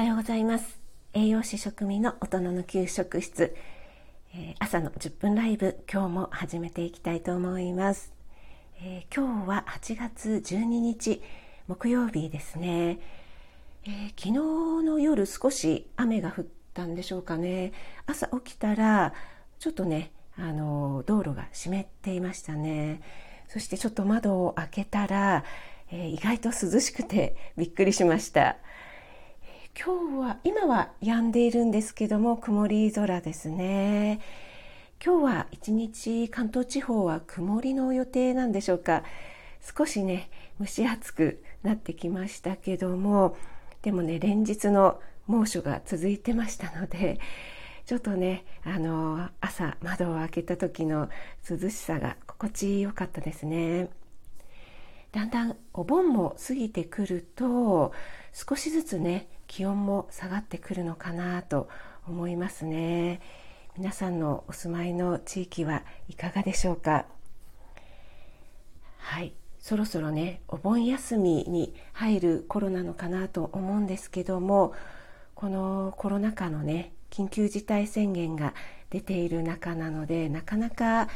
はようございます。栄養士食味の大人の給食室、えー、朝の10分ライブ今日も始めていきたいと思います、えー、今日は8月12日木曜日ですね、えー、昨日の夜少し雨が降ったんでしょうかね。朝起きたらちょっとねあの道路が湿っていましたね。そしてちょっと窓を開けたら、え意外と涼しくてびっくりしました。今日は今は止んでいるんですけども曇り空ですね。今日は一日関東地方は曇りの予定なんでしょうか。少しね蒸し暑くなってきましたけどもでもね連日の猛暑が続いてましたのでちょっとねあの朝窓を開けた時の涼しさが心地よかったですね。だんだんお盆も過ぎてくると少しずつね気温も下がってくるのかなと思いますね。皆さんのお住まいの地域はいかがでしょうか？はい。そろそろねお盆休みに入る頃なのかなと思うんですけどもこのコロナ禍のね緊急事態宣言が出ている中なのでなかなか、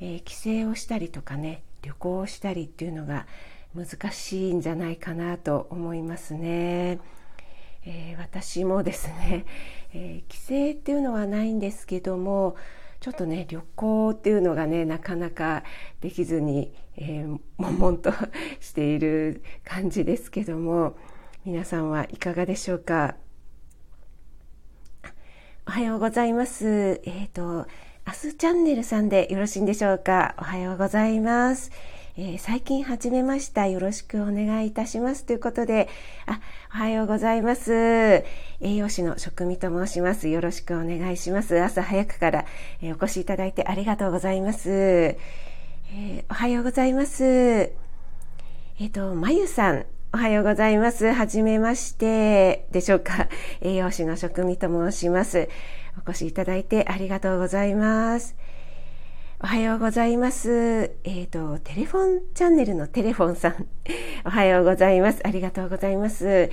えー、帰省をしたりとかね旅行をしたりっていうのが難しいんじゃないかなと思いますね。えー、私もですね、えー、帰省っていうのはないんですけどもちょっとね旅行っていうのがねなかなかできずに、えー、悶々と している感じですけども皆さんはいかがでしょうか？おはようございます。えっ、ー、と明日チャンネルさんでよろしいんでしょうか？おはようございます。えー、最近始めました。よろしくお願いいたします。ということで、あ、おはようございます。栄養士の職味と申します。よろしくお願いします。朝早くから、えー、お越しいただいてありがとうございます。えー、おはようございます。えっ、と、まゆさん、おはようございます。はじめましてでしょうか。栄養士の職味と申します。お越しいただいてありがとうございます。おはようございます。えっ、ー、と、テレフォンチャンネルのテレフォンさん。おはようございます。ありがとうございます。え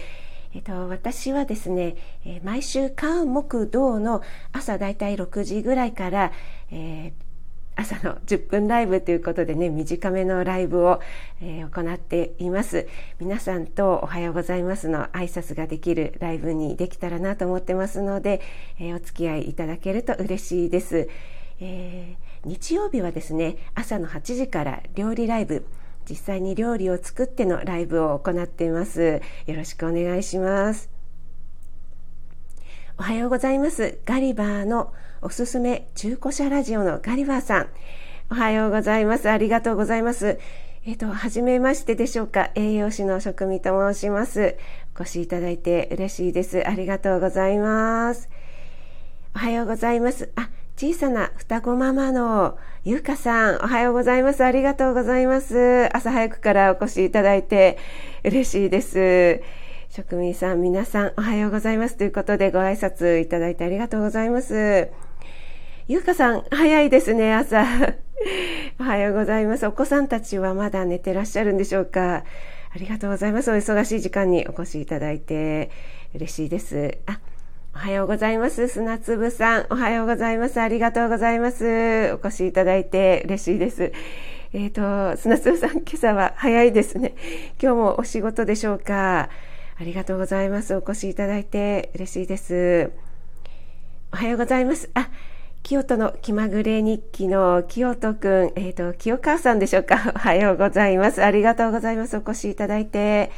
っ、ー、と、私はですね、えー、毎週火木土の朝だいたい6時ぐらいから、え朝の10分ライブということでね、短めのライブを、え、行っています。皆さんとおはようございますの挨拶ができるライブにできたらなと思ってますので、え、お付き合いいただけると嬉しいです。えー日曜日はですね朝の8時から料理ライブ実際に料理を作ってのライブを行っていますよろしくお願いしますおはようございますガリバーのおすすめ中古車ラジオのガリバーさんおはようございますありがとうございますえっ、ー、と、はじめましてでしょうか。栄養士の職味と申します。お越しいただいて嬉しいです。ありがとうございます。おはようございます。あ、小さな双子ママのゆうかさん、おはようございます。ありがとうございます。朝早くからお越しいただいて嬉しいです。職人さん、皆さん、おはようございます。ということでご挨拶いただいてありがとうございます。ゆうかさん、早いですね、朝。おはようございます。お子さんたちはまだ寝てらっしゃるんでしょうか。ありがとうございます。お忙しい時間にお越しいただいて嬉しいです。あおはようございます。砂粒さん。おはようございます。ありがとうございます。お越しいただいて嬉しいです。えっ、ー、と、砂粒さん、今朝は早いですね。今日もお仕事でしょうか。ありがとうございます。お越しいただいて嬉しいです。おはようございます。あ、清人の気まぐれ日記の清人くん、えっ、ー、と、清川さんでしょうか。おはようございます。ありがとうございます。お越しいただいて。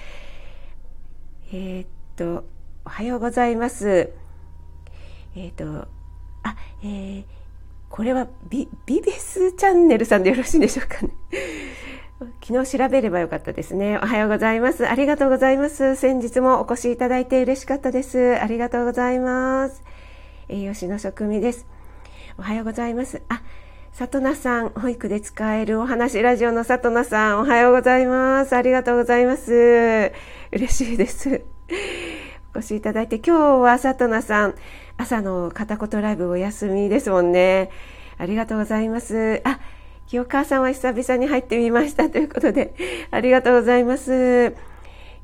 えっ、ー、と、おはようございます。えっ、ー、と、あ、えー、これはビビビスチャンネルさんでよろしいんでしょうかね。昨日調べればよかったですね。おはようございます。ありがとうございます。先日もお越しいただいて嬉しかったです。ありがとうございます。栄養士の職味です。おはようございます。あ、里奈さん、保育で使えるお話ラジオの里奈さん、おはようございます。ありがとうございます。嬉しいです。お越しいただいて、今日は里奈さん、朝の片言ライブお休みですもんね。ありがとうございます。あ、清川さんは久々に入ってみましたということで、ありがとうございます。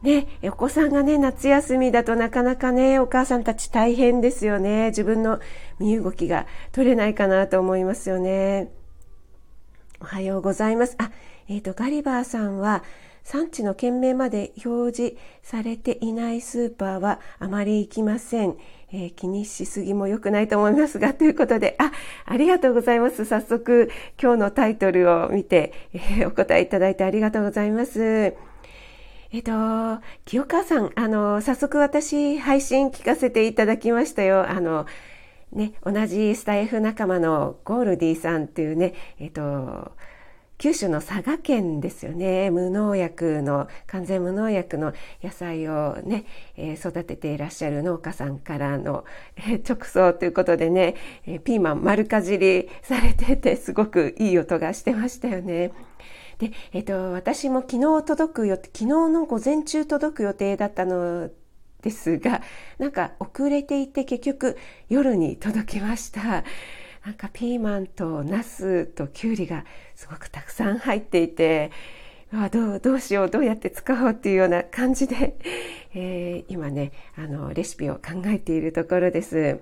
ね、お子さんがね、夏休みだとなかなかね、お母さんたち大変ですよね。自分の身動きが取れないかなと思いますよね。おはようございます。あ、えっ、ー、と、ガリバーさんは、産地の県名まで表示されていないスーパーはあまり行きません。えー、気にしすぎも良くないと思いますが、ということで、あ、ありがとうございます。早速、今日のタイトルを見て、えー、お答えいただいてありがとうございます。えっ、と、清川さん、あの、早速私、配信聞かせていただきましたよ。あの、ね、同じスタイフ仲間のゴールディさんっていうね、えっ、と、九州の佐賀県ですよね無農薬の完全無農薬の野菜をね、えー、育てていらっしゃる農家さんからの、えー、直送ということでね、えー、ピーマン丸かじりされててすごくいい音がしてましたよね。で、えっ、と、私も昨日届くよ、昨日の午前中届く予定だったのですが、なんか遅れていて結局夜に届きました。なんかピーマンとナスとキュウリがすごくたくさん入っていてあどうどうしようどうやって使おうっていうような感じで、えー、今ねあのレシピを考えているところです。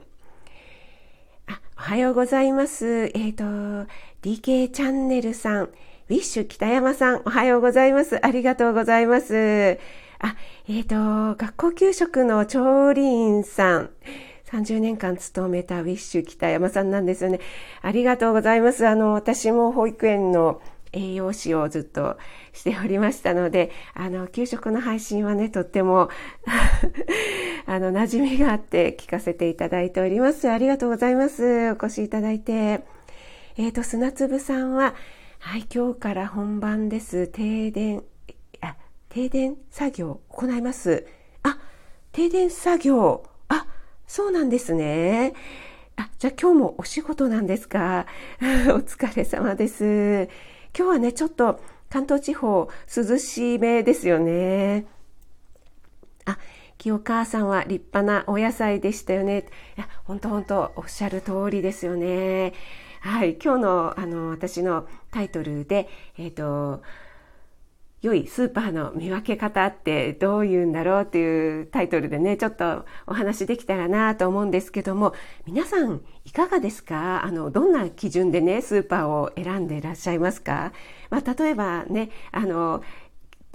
あおはようございます。えっ、ー、と DK チャンネルさんウィッシュ北山さんおはようございます。ありがとうございます。あえっ、ー、と学校給食の調理員さん30年間勤めたウィッシュ北山さんなんですよね。ありがとうございます。あの、私も保育園の栄養士をずっとしておりましたので、あの、給食の配信はね、とっても あの、馴染みがあって聞かせていただいております。ありがとうございます。お越しいただいて。えっ、ー、と、砂粒さんは、はい、今日から本番です。停電、あ、停電作業行います。あ、停電作業。そうなんですね。あ、じゃあ今日もお仕事なんですか？お疲れ様です。今日はね、ちょっと関東地方涼しめですよね。あ、清川さんは立派なお野菜でしたよね。いや、本当本当おっしゃる通りですよね。はい、今日のあの私のタイトルで、えっ、ー、と、良いスーパーの見分け方ってどういうんだろうっていうタイトルでね、ちょっとお話できたらなと思うんですけども、皆さんいかがですか？あの、どんな基準でね、スーパーを選んでいらっしゃいますか？まあ、例えばね、あの、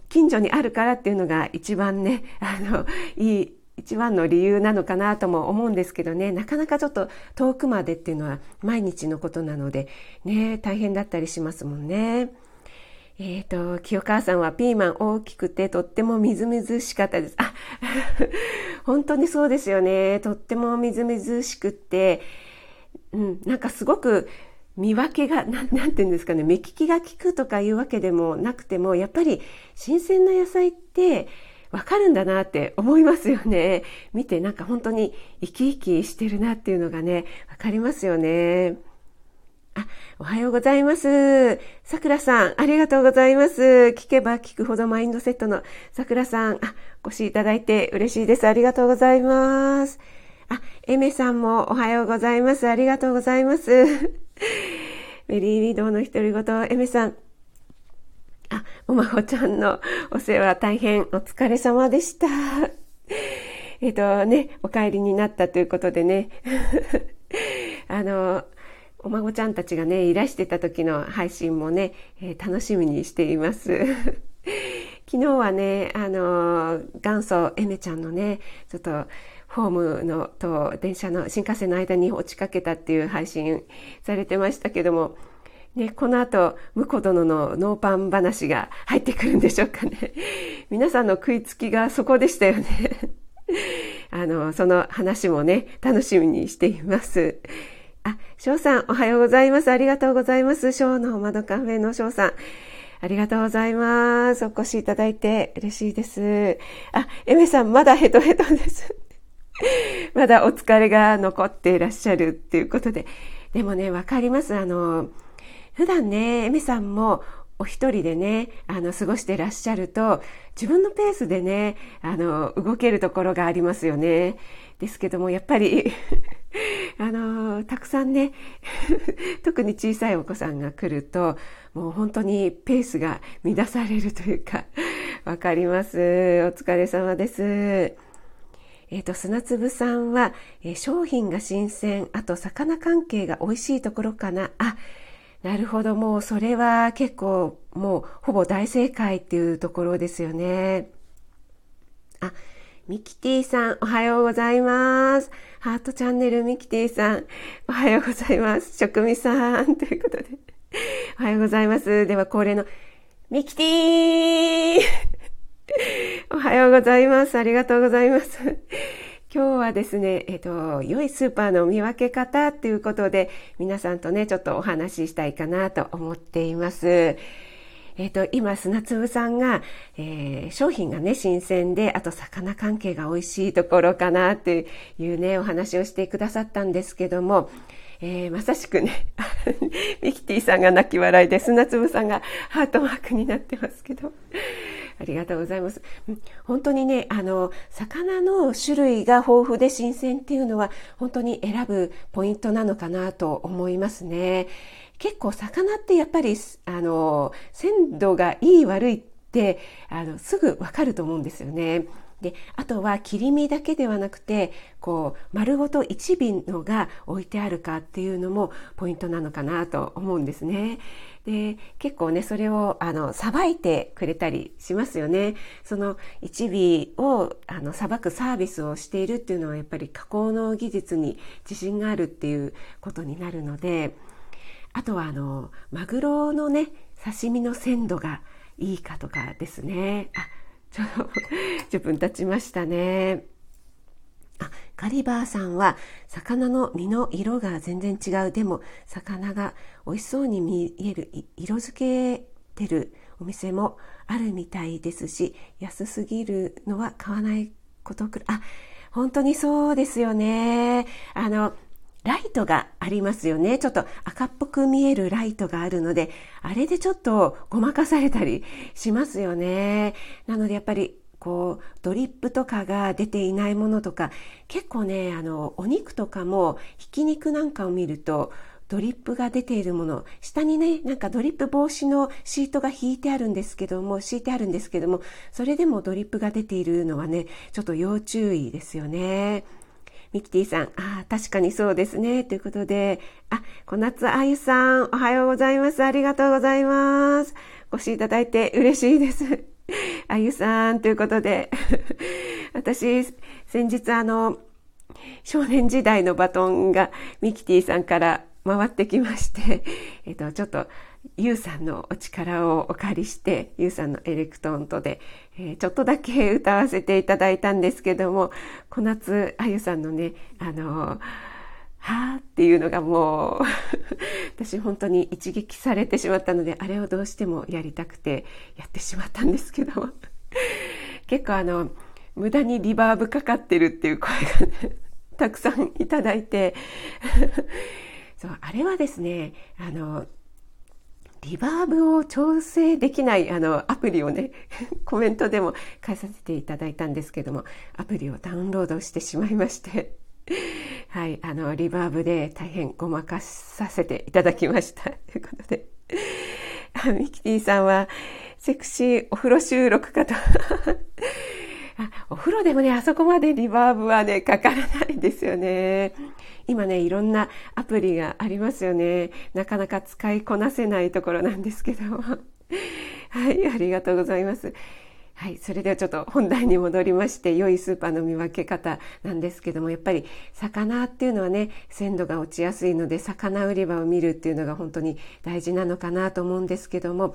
近所にあるからっていうのが一番ね、あの、いい一番の理由なのかなとも思うんですけどねなかなかちょっと遠くまでっていうのは毎日のことなのでね大変だったりしますもんね。えっ、ー、と、清川さんはピーマン大きくてとってもみずみずしかったです。あ、本当にそうですよね。とってもみずみずしくって、うん、なんかすごく見分けが、なんなんて言うんですかね、目利きが効くとかいうわけでもなくても、やっぱり新鮮な野菜ってわかるんだなって思いますよね。見てなんか本当に生き生きしてるなっていうのがね、わかりますよね。あ、おはようございます。さくらさん、ありがとうございます。聞けば聞くほどマインドセットのさくらさん、あ、お越しいただいて嬉しいです。ありがとうございます。あ、エメさんもおはようございます。ありがとうございます。メリーリードの独り言、エメさん。あ、おまほちゃんのお世話大変お疲れ様でした。えっとね、お帰りになったということでね。あの、お孫ちゃんたちがね、いらしてた時の配信もね、えー、楽しみにしています。昨日はね、あの元祖エメちゃんのね、ちょっと、ホームのと電車の新幹線の間に落ちかけたっていう配信されてましたけども、ね、この後、婿殿のノーパン話が入ってくるんでしょうかね。皆さんの食いつきがそこでしたよね。あの、その話もね、楽しみにしています。あ、翔さん、おはようございます。ありがとうございます。翔の窓カフェの翔さん。ありがとうございます。お越しいただいて嬉しいです。あ、エメさん、まだヘトヘトです。まだお疲れが残っていらっしゃるっていうことで。でもね、わかります。あの、普段ね、エメさんもお一人でね、あの、過ごしてらっしゃると、自分のペースでね、あの、動けるところがありますよね。ですけども、やっぱり あのたくさんね 特に小さいお子さんが来るともう本当にペースが乱されるというかわかります。お疲れ様です。えっ、ー、と、砂粒さんは、えー、商品が新鮮、あと魚関係が美味しいところかな。あ、なるほど。もうそれは結構もうほぼ大正解っていうところですよね。あ、ミキティさん、おはようございます。ハートチャンネルミキティさん、おはようございます。職味さん、ということで。おはようございます。では恒例の、ミキティー おはようございます。ありがとうございます。今日はですね、えっ、と、良いスーパーの見分け方っていうことで、皆さんとね、ちょっとお話ししたいかなと思っています。えっ、と、今、砂粒さんが、えー、商品がね、新鮮で、あと魚関係が美味しいところかなっていうね、お話をしてくださったんですけども、えー、まさしくね、ミキティさんが泣き笑いで、砂粒さんがハートマークになってますけど、ありがとうございます。本当にね、あの、魚の種類が豊富で新鮮っていうのは、本当に選ぶポイントなのかなと思いますね。結構魚ってやっぱり、あの、鮮度がいい悪いって、あの、すぐわかると思うんですよね。であとは切り身だけではなくてこう丸ごと1尾のが置いてあるかっていうのもポイントなのかなと思うんですね。で結構ねそれをあのさばいてくれたりしますよね。その1尾をあのさばくサービスをしているっていうのはやっぱり加工の技術に自信があるっていうことになるのであとはあのマグロのね刺身の鮮度がいいかとかですね。あ ちょ10分経ちましたね。あ、ガリバーさんは、魚の身の色が全然違う。でも、魚が美味しそうに見える、色付けてるお店もあるみたいですし、安すぎるのは買わないことくらい。あ、本当にそうですよね。あの、ライトがありますよね。ちょっと赤っぽく見えるライトがあるので、あれでちょっとごまかされたりしますよね。なのでやっぱりこうドリップとかが出ていないものとか結構ねあのお肉とかもひき肉なんかを見るとドリップが出ているもの下にねなんかドリップ防止のシートが引いてあるんですけども敷いてあるんですけどもそれでもドリップが出ているのはねちょっと要注意ですよね。ミキティさん、ああ、確かにそうですね。ということで、あ、小夏あゆさん、おはようございます。ありがとうございます。ご視聴いただいて嬉しいです。あゆさん、ということで、私、先日あの、少年時代のバトンがミキティさんから回ってきまして、えっと、ちょっと、ゆうさんのお力をお借りして、ゆうさんのエレクトーンとで、えー、ちょっとだけ歌わせていただいたんですけども、小夏あゆさんのね、あの、はーっていうのがもう 私本当に一撃されてしまったので、あれをどうしてもやりたくてやってしまったんですけども。結構あの、無駄にリバーブかかってるっていう声がね、たくさんいただいて。そう、あれはですね、あの、リバーブを調整できないあのアプリをね コメントでも返させていただいたんですけどもアプリをダウンロードしてしまいまして はいあのリバーブで大変ごまかさせていただきました。ということで。ミキティさんはセクシーお風呂収録かと。あお風呂でもねあそこまでリバーブはねかからないですよね。今ね、いろんなアプリがありますよね。なかなか使いこなせないところなんですけども。はい、ありがとうございます。はい、それではちょっと本題に戻りまして、良いスーパーの見分け方なんですけども、やっぱり魚っていうのはね、鮮度が落ちやすいので、魚売り場を見るっていうのが本当に大事なのかなと思うんですけども、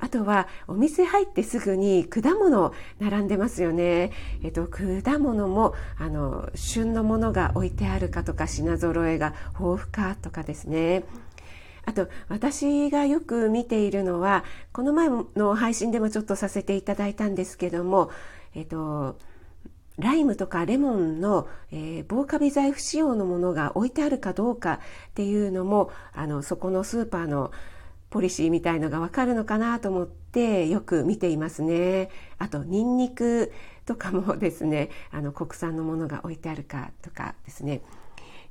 あとはお店入ってすぐに果物並んでますよね。えっと、果物もあの旬のものが置いてあるかとか品揃えが豊富かとかですね。あと私がよく見ているのはこの前の配信でもちょっとさせていただいたんですけども、えっと、ライムとかレモンの、えー、防カビ剤不使用のものが置いてあるかどうかっていうのもあのそこのスーパーのポリシーみたいのがわかるのかなと思ってよく見ていますね。あと、ニンニクとかもですね、あの、国産のものが置いてあるかとかですね。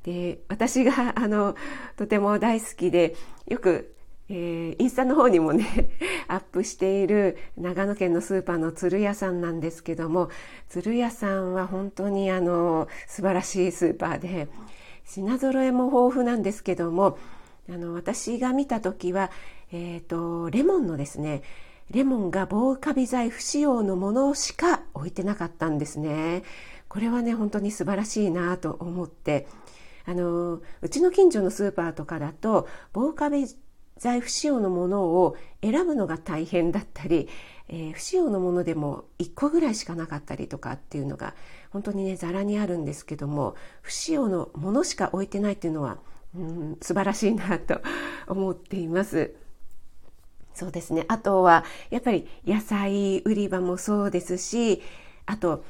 で、私が、あの、とても大好きで、よくえー、インスタの方にもね アップしている長野県のスーパーの鶴屋さんなんですけども鶴屋さんは本当にあの素晴らしいスーパーで品揃えも豊富なんですけどもあの私が見た時は、えーと、レモンのですねレモンが防カビ剤不使用のものしか置いてなかったんですね。これはね本当に素晴らしいなと思ってあのうちの近所のスーパーとかだと防カビ剤不使用のものを選ぶのが大変だったり、えー、不使用のものでも1個ぐらいしかなかったりとかっていうのが本当にねざらにあるんですけども不使用のものしか置いてないっていうのは、うん、素晴らしいなと思っています。そうですねあとはやっぱり野菜売り場もそうですしあと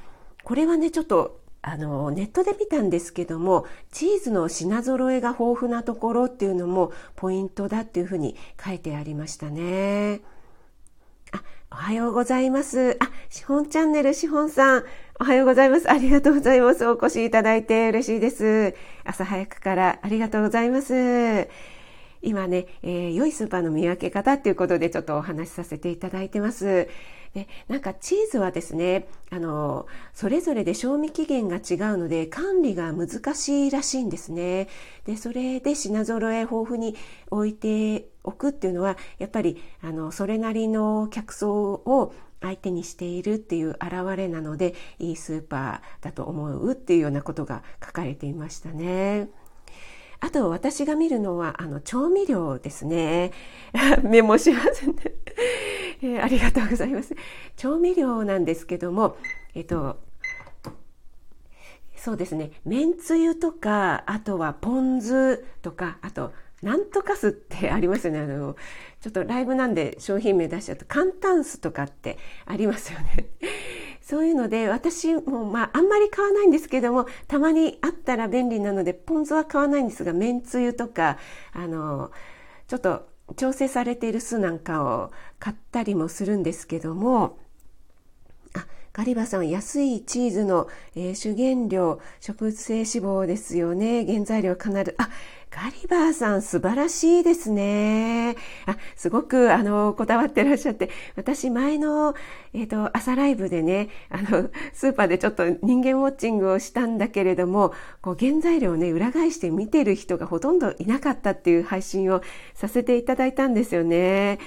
これはねちょっとあのネットで見たんですけどもチーズの品揃えが豊富なところっていうのもポイントだっていうふうに書いてありましたね。あ、おはようございます。あ、しほんチャンネルしほんさん、おはようございます。ありがとうございます。お越しいただいて嬉しいです。朝早くからありがとうございます。今ね、えー、良いスーパーの見分け方っていうことでちょっとお話しさせていただいてます。でなんかチーズはですねあのそれぞれで賞味期限が違うので管理が難しいらしいんですねでそれで品揃え豊富に置いておくっていうのはやっぱりあのそれなりの客層を相手にしているっていう表れなのでいいスーパーだと思うっていうようなことが書かれていましたね。あと私が見るのはあの調味料ですね。メモしますね、えー、ありがとうございます。調味料なんですけども、えっと、そうですね、めんつゆとか、あとはポン酢とか、あと、なんとか酢ってありますよね。あの、ちょっとライブなんで商品名出しちゃうと、簡単酢とかってありますよね。そういうので私もまああんまり買わないんですけどもたまにあったら便利なのでポン酢は買わないんですがめんつゆとかあのちょっと調整されている酢なんかを買ったりもするんですけどもあガリバさん安いチーズの、えー、主原料植物性脂肪ですよね原材料必ずあガリバーさん素晴らしいですね。あ、すごくあの、こだわってらっしゃって、私前の、えっ、ー、と、朝ライブでね、あの、スーパーでちょっと人間ウォッチングをしたんだけれども、こう、原材料をね、裏返して見てる人がほとんどいなかったっていう配信をさせていただいたんですよね。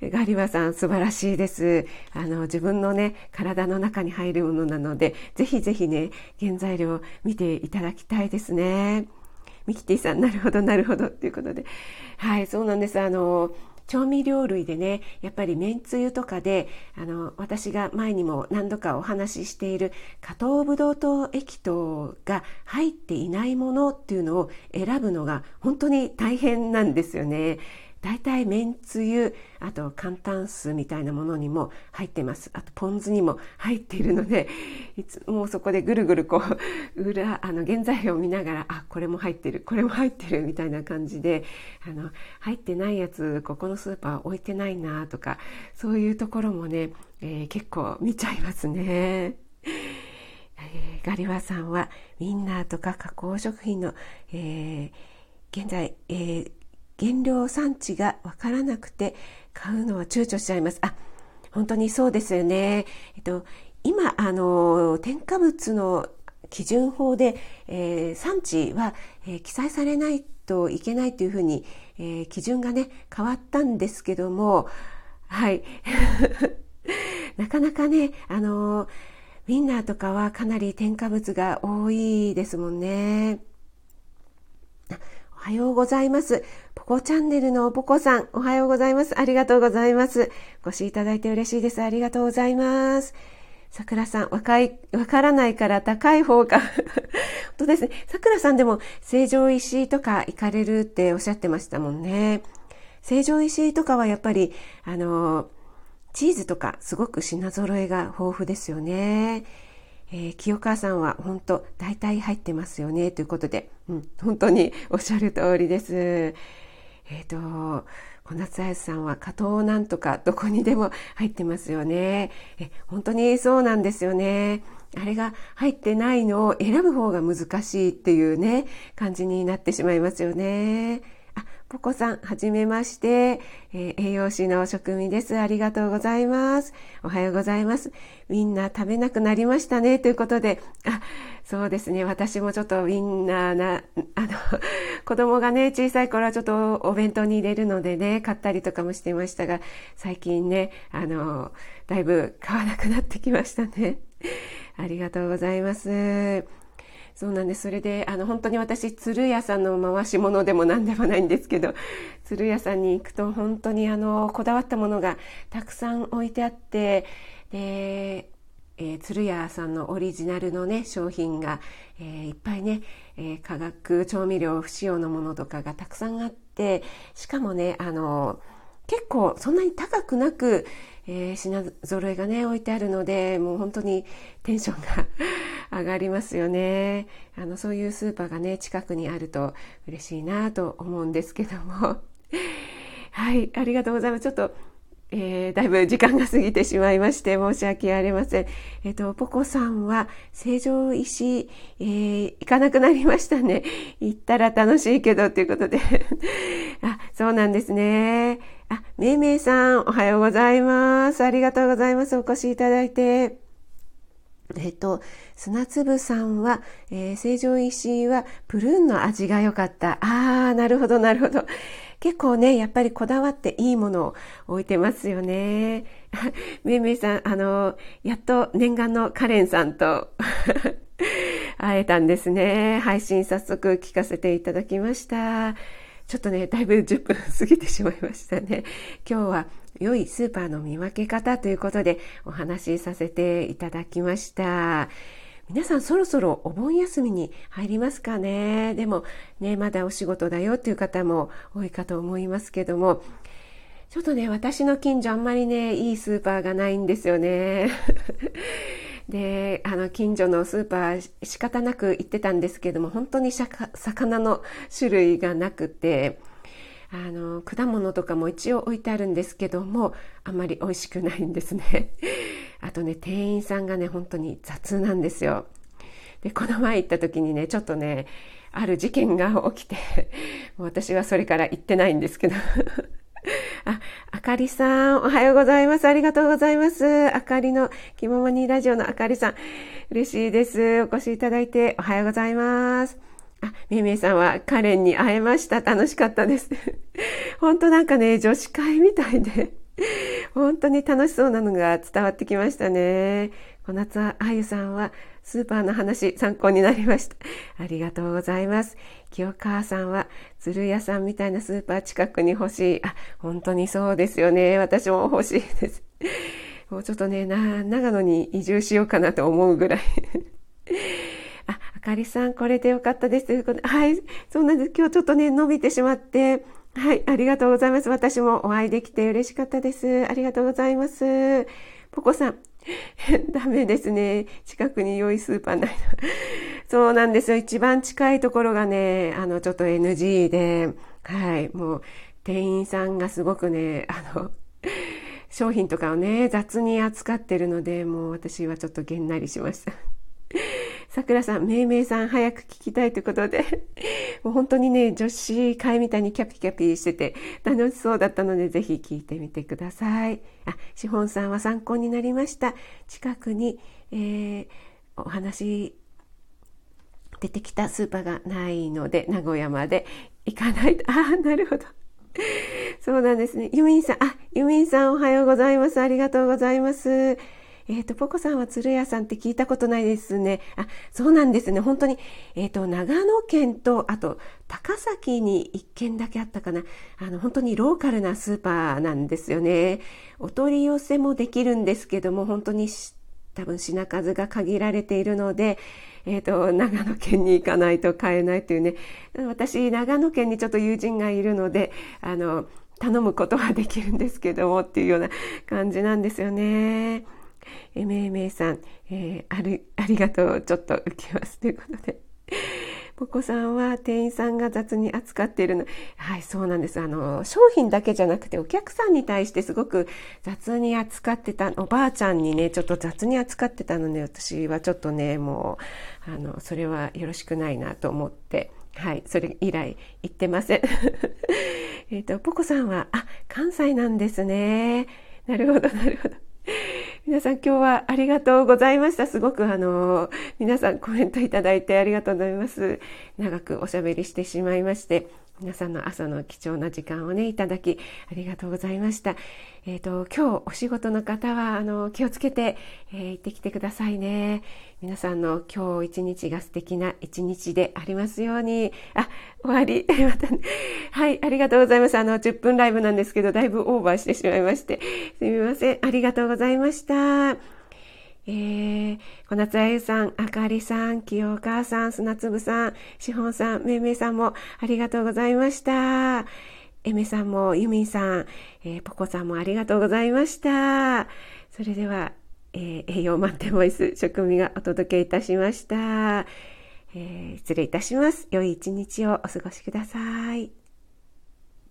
ガリバさん素晴らしいです。あの、自分のね、体の中に入るものなので、ぜひぜひね、原材料を見ていただきたいですね。ミキティさん、なるほど、なるほど、ということで。はい、そうなんです。あの、調味料類でね、やっぱりめんつゆとかで、あの、私が前にも何度かお話ししている加糖ブドウ糖液糖が入っていないものっていうのを選ぶのが本当に大変なんですよね。大体めんつゆあと簡単酢みたいなものにも入ってますあとポン酢にも入っているので いつもそこでぐるぐるこう 裏あの原材料を見ながらあこれも入ってるこれも入ってるみたいな感じであの入ってないやつここのスーパー置いてないなとかそういうところもね、えー、結構見ちゃいますね。えー、ガリワさんはウィンナーとか加工食品の、えー、現在、えー、原料産地がわからなくて買うのは躊躇しちゃいます。あ、本当にそうですよね。えっと、今、あの、添加物の基準法で、えー、産地は、えー、記載されないといけないというふうに、えー、基準がね、変わったんですけども、はい。なかなかね、あの、ウィンナーとかはかなり添加物が多いですもんね。おはようございます。ポコチャンネルのポコさん、おはようございます。ありがとうございます。ご視いただいて嬉しいです。ありがとうございます。さくらさん、若い、わからないから高い方が 本当ですね。さくらさんでも成城石井とか行かれるっておっしゃってましたもんね。成城石井とかはやっぱり、あの、チーズとかすごく品揃えが豊富ですよね。えー、清川さんは本当大体入ってますよねということで、うん、本当におっしゃる通りです。えっ、ー、と、小夏彩さんは加藤なんとかどこにでも入ってますよね。え、本当にそうなんですよね。あれが入ってないのを選ぶ方が難しいっていうね、感じになってしまいますよね。あ、ポコさん、はじめまして、えー、栄養士の職味です。ありがとうございます。おはようございます。みんな食べなくなりましたね。ということで、あ、そうですね。私もちょっとウィンナーな、あの、子供がね、小さい頃はちょっとお弁当に入れるのでね、買ったりとかもしてましたが、最近ね、あの、だいぶ買わなくなってきましたね。ありがとうございます。そうなんです。それで、あの、本当に私、鶴屋さんの回し物でも何でもないんですけど、鶴屋さんに行くと本当にあの、こだわったものがたくさん置いてあって、で、えー、鶴屋さんのオリジナルのね、商品が、えー、いっぱいね、えー、化学調味料不使用のものとかがたくさんあって、しかもね、あの、結構そんなに高くなく、えー、品揃えがね置いてあるのでもう本当にテンションが 上がりますよねあのそういうスーパーがね近くにあると嬉しいなと思うんですけども はいありがとうございますちょっとえー、だいぶ時間が過ぎてしまいまして申し訳ありません。えっ、ー、と、ポコさんは成城石、えー、行かなくなりましたね。行ったら楽しいけどということで。あ、そうなんですね。めいめいさん、おはようございます。ありがとうございます。お越しいただいて。えっと、砂粒さんは、えー、成城石井はプルーンの味が良かった。ああ、なるほど、なるほど。結構ね、やっぱりこだわっていいものを置いてますよね。めいめいさん、あの、やっと念願のカレンさんと 会えたんですね。配信早速聞かせていただきました。ちょっとね、だいぶ10分 過ぎてしまいましたね。今日は良いスーパーの見分け方ということでお話しさせていただきました。皆さんそろそろお盆休みに入りますかね？でもね、まだお仕事だよっていう方も多いかと思いますけども、ちょっとね、私の近所あんまりね、いいスーパーがないんですよね。で、あの、近所のスーパー仕方なく行ってたんですけども、本当に魚の種類がなくて、あの、果物とかも一応置いてあるんですけども、あまり美味しくないんですね。あとね、店員さんがね、本当に雑なんですよ。で、この前行った時にね、ちょっとね、ある事件が起きて、私はそれから行ってないんですけどあ、あかりさん、おはようございます。ありがとうございます。あかりの、気ままにラジオのあかりさん、嬉しいです。お越しいただいておはようございます。あ、めいめいさんはカレンに会えました。楽しかったです。本当なんかね、女子会みたいで、本当に楽しそうなのが伝わってきましたね。小夏あゆさんはスーパーの話参考になりました。ありがとうございます。清川さんは鶴屋さんみたいなスーパー近くに欲しい。あ、本当にそうですよね。私も欲しいです。もうちょっとね、な、長野に移住しようかなと思うぐらい。あ、あかりさん、これでよかったです。はい、そうなんです。今日ちょっとね、伸びてしまって、はい、ありがとうございます。私もお会いできて嬉しかったです。ありがとうございます。ポコさん、ダメですね。近くに良いスーパーないの。そうなんですよ。一番近いところがね、あの、ちょっと NG で、はい、もう、店員さんがすごくね、あの、商品とかをね、雑に扱ってるので、もう私はちょっとげんなりしました。さくらさん、めいめいさん早く聞きたいということで、もう本当にね、女子会みたいにキャピキャピしてて楽しそうだったので、ぜひ聞いてみてください。あ、しほんさんは参考になりました。近くに、えー、お話出てきたスーパーがないので、名古屋まで行かないと。ああ、なるほど。そうなんですね。ユミンさん、あ、ユミンさんおはようございます。ありがとうございます。えっ、ー、と、ポコさんは鶴屋さんって聞いたことないですね。あ、そうなんですね。本当に、えっ、ー、と、長野県と、あと、高崎に一軒だけあったかな。あの、本当にローカルなスーパーなんですよね。お取り寄せもできるんですけども、本当に多分品数が限られているので、えっ、ー、と、長野県に行かないと買えないというね。私、長野県にちょっと友人がいるので、あの、頼むことはできるんですけどもっていうような感じなんですよね。えめいめいさん、えー、ある、ありがとう、ちょっと受けます。ということで。ポコさんは店員さんが雑に扱っているの。はい、そうなんです。あの、商品だけじゃなくてお客さんに対してすごく雑に扱ってた、おばあちゃんにね、ちょっと雑に扱ってたので、私はちょっとね、もう、あの、それはよろしくないなと思って、はい、それ以来行ってません。えっと、ポコさんは、あ、関西なんですね。なるほど、なるほど。皆さん今日はありがとうございました。すごくあの、皆さんコメントいただいてありがとうございます。長くおしゃべりしてしまいまして、皆さんの朝の貴重な時間をね、いただき、ありがとうございました。えっ、ー、と、今日お仕事の方は、あの、気をつけて、えー、行ってきてくださいね。皆さんの今日一日が素敵な一日でありますように。あ、終わり。またね。はい、ありがとうございます。あの、10分ライブなんですけど、だいぶオーバーしてしまいまして。すみません。ありがとうございました。えー、小夏あゆさん、あかりさん、清川さん、砂粒さん、しほんさん、めいめいさんもありがとうございました。えめさんも、ゆみんさん、えー、ぽこさんもありがとうございました。それでは、えー、栄養満点ボイス、食味がお届けいたしました。えー、失礼いたします。良い一日をお過ごしください。